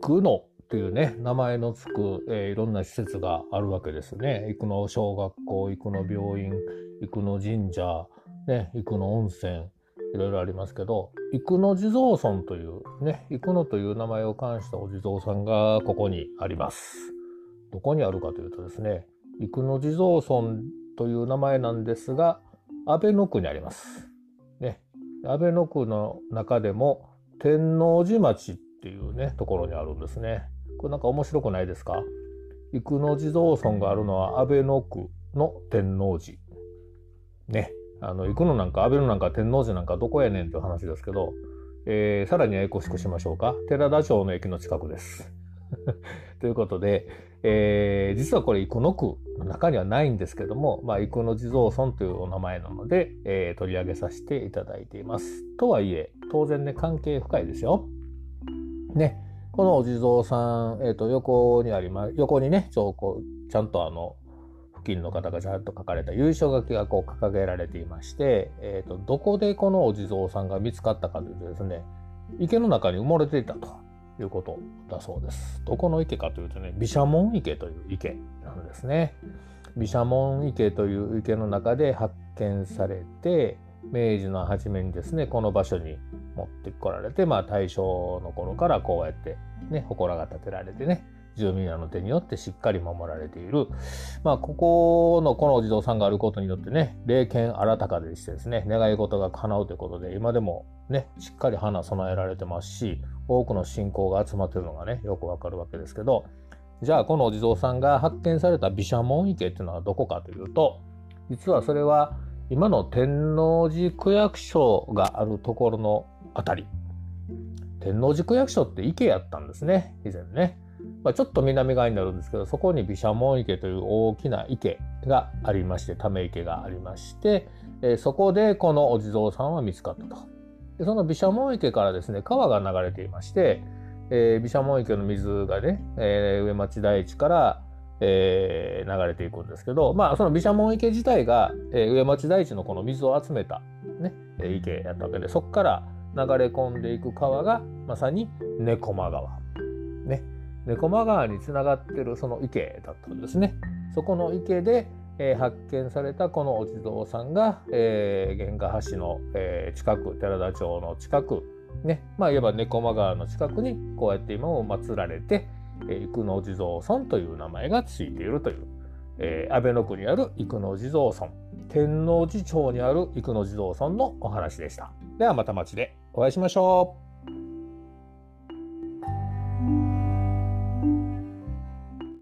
生野というね、名前のつく、えー、いろんな施設があるわけですね。生野小学校、生野病院、生野神社、ね、生野温泉、いろいろありますけど、生野地蔵村という、ね、生野という名前を冠したお地蔵さんがここにあります。どこにあるかというとですね、生野地蔵村という名前なんですが、安倍の区にあります。ね、安倍の区の中でも天王寺町っていうね、ところにあるんですね。これなんか面白くないですか？生野地蔵村があるのは安倍の区の天王寺。ね。あの、行くのなんか、安倍のなんか天王寺なんかどこやねんっていう話ですけど、えー、さらにややこしくしましょうか。寺田町の駅の近くです。ということで、えー、実はこれ生野区の中にはないんですけども、まあ、生野地蔵村というお名前なので、えー、取り上げさせていただいています。とはいえ、当然ね、関係深いですよ。ね、このお地蔵さん、えっ、ー、と、横にあります、横にね、ちょちゃんとあの、付近の方がちゃんと書かれた優勝書きがこう掲げられていまして、えっ、ー、と、どこでこのお地蔵さんが見つかったかというとですね、池の中に埋もれていたと。いうことだそうです。どこの池かというとね、毘沙門池という池なんですね。毘沙門池という池の中で発見されて、明治の初めにですね、この場所に持ってこられて、まあ大正の頃からこうやってね、祠が建てられてね、住民らの手によってしっかり守られている。まあ、ここのこのお地蔵さんがあることによってね、霊剣新たかでしてですね、願い事が叶うということで、今でもね、しっかり花備えられてますし、多くの信仰が集まってるのがね、よくわかるわけですけど、じゃあこのお地蔵さんが発見された毘沙門池っていうのはどこかというと、実はそれは今の天王寺区役所があるところのあたり。天王寺区役所って池やったんですね、以前ね。まあ、ちょっと南側になるんですけど、そこに毘沙門池という大きな池がありまして、ため池がありまして、えー、そこでこのお地蔵さんは見つかったと。でその毘沙門池からですね、川が流れていまして、え、毘沙門池の水がね、えー、上町台地から、えー、流れていくんですけど、まあ、その毘沙門池自体が、えー、上町台地のこの水を集めた、ね、池やったわけで、そこから流れ込んでいく川が、まさに猫間川。ね。猫間川につながってるその池だったんですね。そこの池で、えー、発見されたこのお地蔵さんが、えー、玄河橋の、えー、近く寺田町の近くねまあいわば猫間川の近くにこうやって今も祀られて、生野地蔵村という名前がついているという、えー、安倍の区にある生野地蔵村天王寺町にある生野地蔵村のお話でした。ではまた町でお会いしましょう。